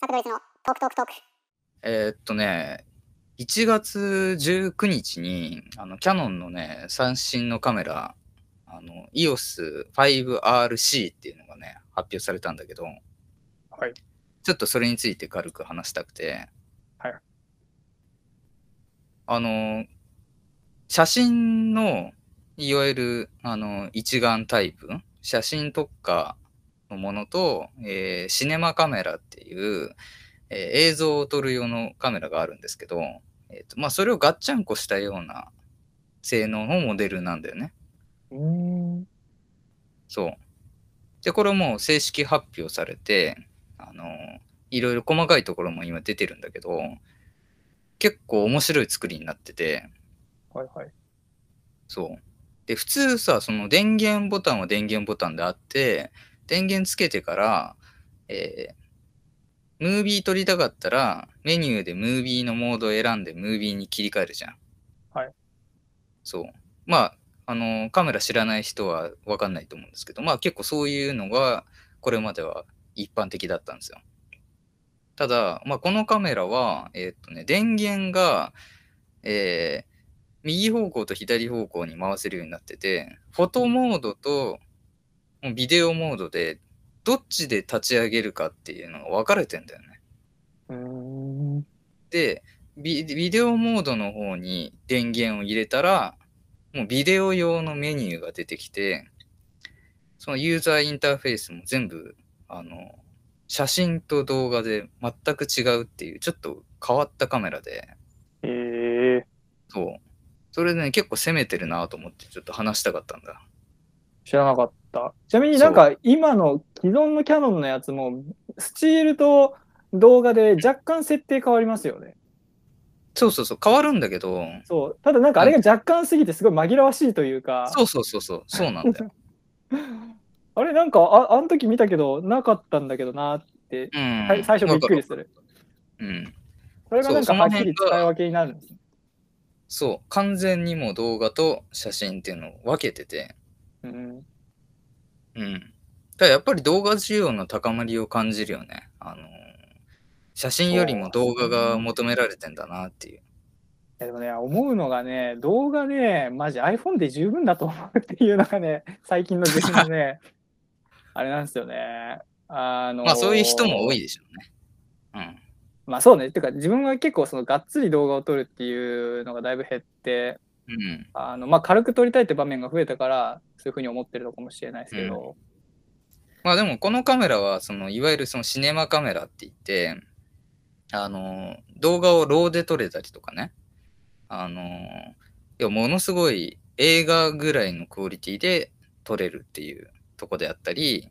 サクドイツのトークトークトーク。えーっとね、1月19日に、あの、キャノンのね、最新のカメラ、あの、EOS5RC っていうのがね、発表されたんだけど、はい。ちょっとそれについて軽く話したくて、はい。あの、写真の、いわゆる、あの、一眼タイプ、写真特化のものと、えーシネマカメラっていう、えー映像を撮る用のカメラがあるんですけど、えーとまあ、それをガッチャンコしたような性能のモデルなんだよね。うーん。そう。で、これもう正式発表されて、あの、いろいろ細かいところも今出てるんだけど、結構面白い作りになってて、はいはい。そう。で、普通さ、その電源ボタンは電源ボタンであって、電源つけてから、えームービー撮りたかったら、メニューでムービーのモードを選んでムービーに切り替えるじゃん。はい。そう。まあ、あの、カメラ知らない人はわかんないと思うんですけど、まあ結構そういうのが、これまでは一般的だったんですよ。ただ、まあこのカメラは、えーっとね、電源が、えー右方向と左方向に回せるようになってて、フォトモードともうビデオモードで、どっちで立ち上げるかっていうのが分かれてんだよね。でビ、ビデオモードの方に電源を入れたら、もうビデオ用のメニューが出てきて、そのユーザーインターフェースも全部、あの、写真と動画で全く違うっていう、ちょっと変わったカメラで、ええそう。それでね、結構攻めてるなと思って、ちょっと話したかったんだ。知らなかった。ちなみになんか今の既存のキャノンのやつも、スチールと動画で若干設定変わりますよね。そうそうそう、変わるんだけど、そう。ただなんかあれが若干すぎてすごい紛らわしいというか、そうそうそうそう、そうなんだよ。あれなんかああの時見たけどなかったんだけどなって、うん。はい最初びっくりする。うん。これがなんかはっきり使い分けになるんですね。そう、完全にもう動画と写真っていうのを分けてて、うん。うん。ただやっぱり動画需要の高まりを感じるよね。あのー写真よりも動画が求められてんだなっていう。いやでもね、思うのがね、動画ね、マジ iPhone で十分だと思うっていうのがね、最近の自分のね、あれなんですよね。あのーまあそういう人も多いでしょうね。まあそうね。っていうか、自分は結構そのがっつり動画を撮るっていうのがだいぶ減って、うん。うん。あのまあ軽く撮りたいって場面が増えたから、そういうふうに思ってるのかもしれないですけど、まあでもこのカメラは、そのいわゆるそのシネマカメラって言って、あのー動画をローで撮れたりとかね。あのーいや、ものすごい映画ぐらいのクオリティで撮れるっていうとこであったり、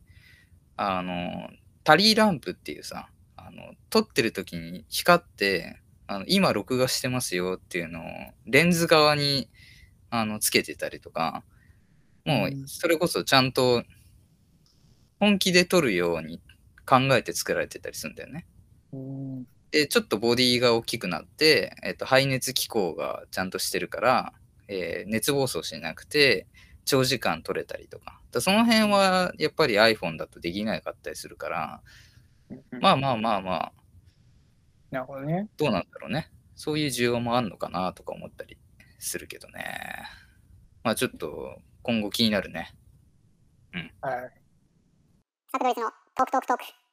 あのータリーランプっていうさ、あの、撮ってる時に光って、あの今録画してますよっていうのをレンズ側にあのつけてたりとか、もうそれこそちゃんと本気で撮るように考えて作られてたりするんだよね。うんで、ちょっとボディが大きくなって、えっと、排熱機構がちゃんとしてるから、えー熱暴走しなくて、長時間撮れたりとか。だその辺はやっぱり iPhone だとできなかったりするから、まあまあまあまあ、なるほどね。どうなんだろうね。そういう需要もあんのかなとか思ったりするけどね。まあちょっと今後気になるね。はい。サクドイツのトークトークトーク。